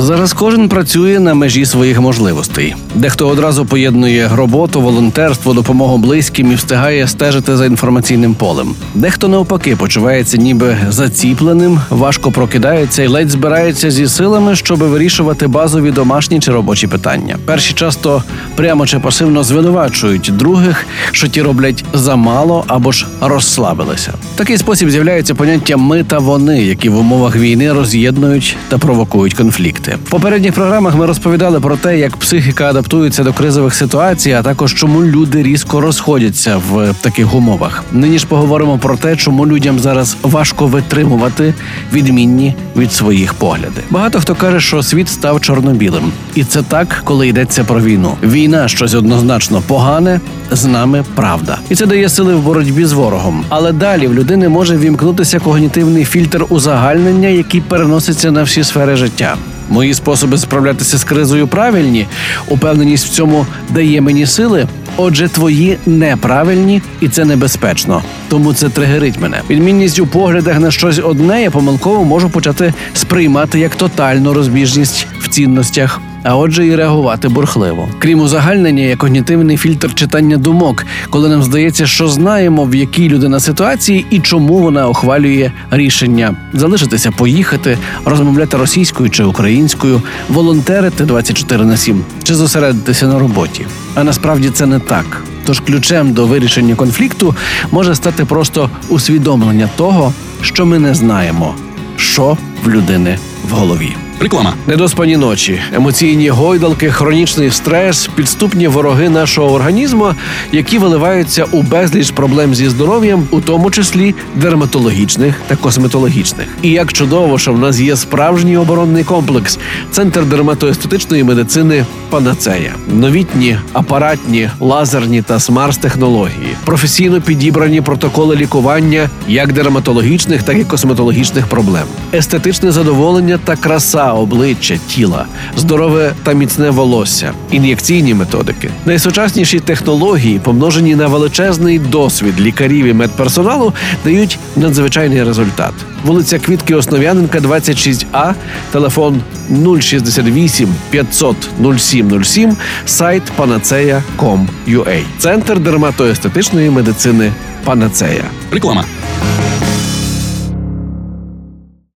Зараз кожен працює на межі своїх можливостей. Дехто одразу поєднує роботу, волонтерство, допомогу близьким і встигає стежити за інформаційним полем. Дехто навпаки почувається ніби заціпленим, важко прокидається і ледь збирається зі силами, щоб вирішувати базові домашні чи робочі питання. Перші часто прямо чи пасивно звинувачують других, що ті роблять замало або ж розслабилися. В такий спосіб з'являється поняття ми та вони, які в умовах війни роз'єднують та провокують конфлікти. В попередніх програмах ми розповідали про те, як психіка адаптується до кризових ситуацій, а також чому люди різко розходяться в таких умовах. Нині ж поговоримо про те, чому людям зараз важко витримувати відмінні від своїх погляди. Багато хто каже, що світ став чорно-білим, і це так, коли йдеться про війну. Війна щось однозначно погане. З нами правда, і це дає сили в боротьбі з ворогом. Але далі в людини може вімкнутися когнітивний фільтр узагальнення, який переноситься на всі сфери життя. Мої способи справлятися з кризою правильні. Упевненість в цьому дає мені сили. Отже, твої неправильні, і це небезпечно. Тому це тригерить мене. Відмінність у поглядах на щось одне я помилково можу почати сприймати як тотальну розбіжність в цінностях. А отже, і реагувати бурхливо. Крім узагальнення, є когнітивний фільтр читання думок, коли нам здається, що знаємо, в якій людина ситуації і чому вона ухвалює рішення залишитися, поїхати, розмовляти російською чи українською, волонтерити 24 на 7 чи зосередитися на роботі. А насправді це не так. Тож ключем до вирішення конфлікту може стати просто усвідомлення того, що ми не знаємо, що в людини в голові. Реклама. Недоспані ночі, емоційні гойдалки, хронічний стрес, підступні вороги нашого організму, які виливаються у безліч проблем зі здоров'ям, у тому числі дерматологічних та косметологічних. І як чудово, що в нас є справжній оборонний комплекс, центр дерматоестетичної медицини Панацея, новітні апаратні, лазерні та смарт-технології, професійно підібрані протоколи лікування як дерматологічних, так і косметологічних проблем, естетичне задоволення та краса обличчя, тіла, здорове та міцне волосся, ін'єкційні методики, найсучасніші технології, помножені на величезний досвід лікарів і медперсоналу, дають надзвичайний результат. Вулиця Квітки Основ'яненка, 26А, телефон 068 500 0707, сайт panaceia.com.ua. Центр дерматоестетичної медицини Панацея. Реклама.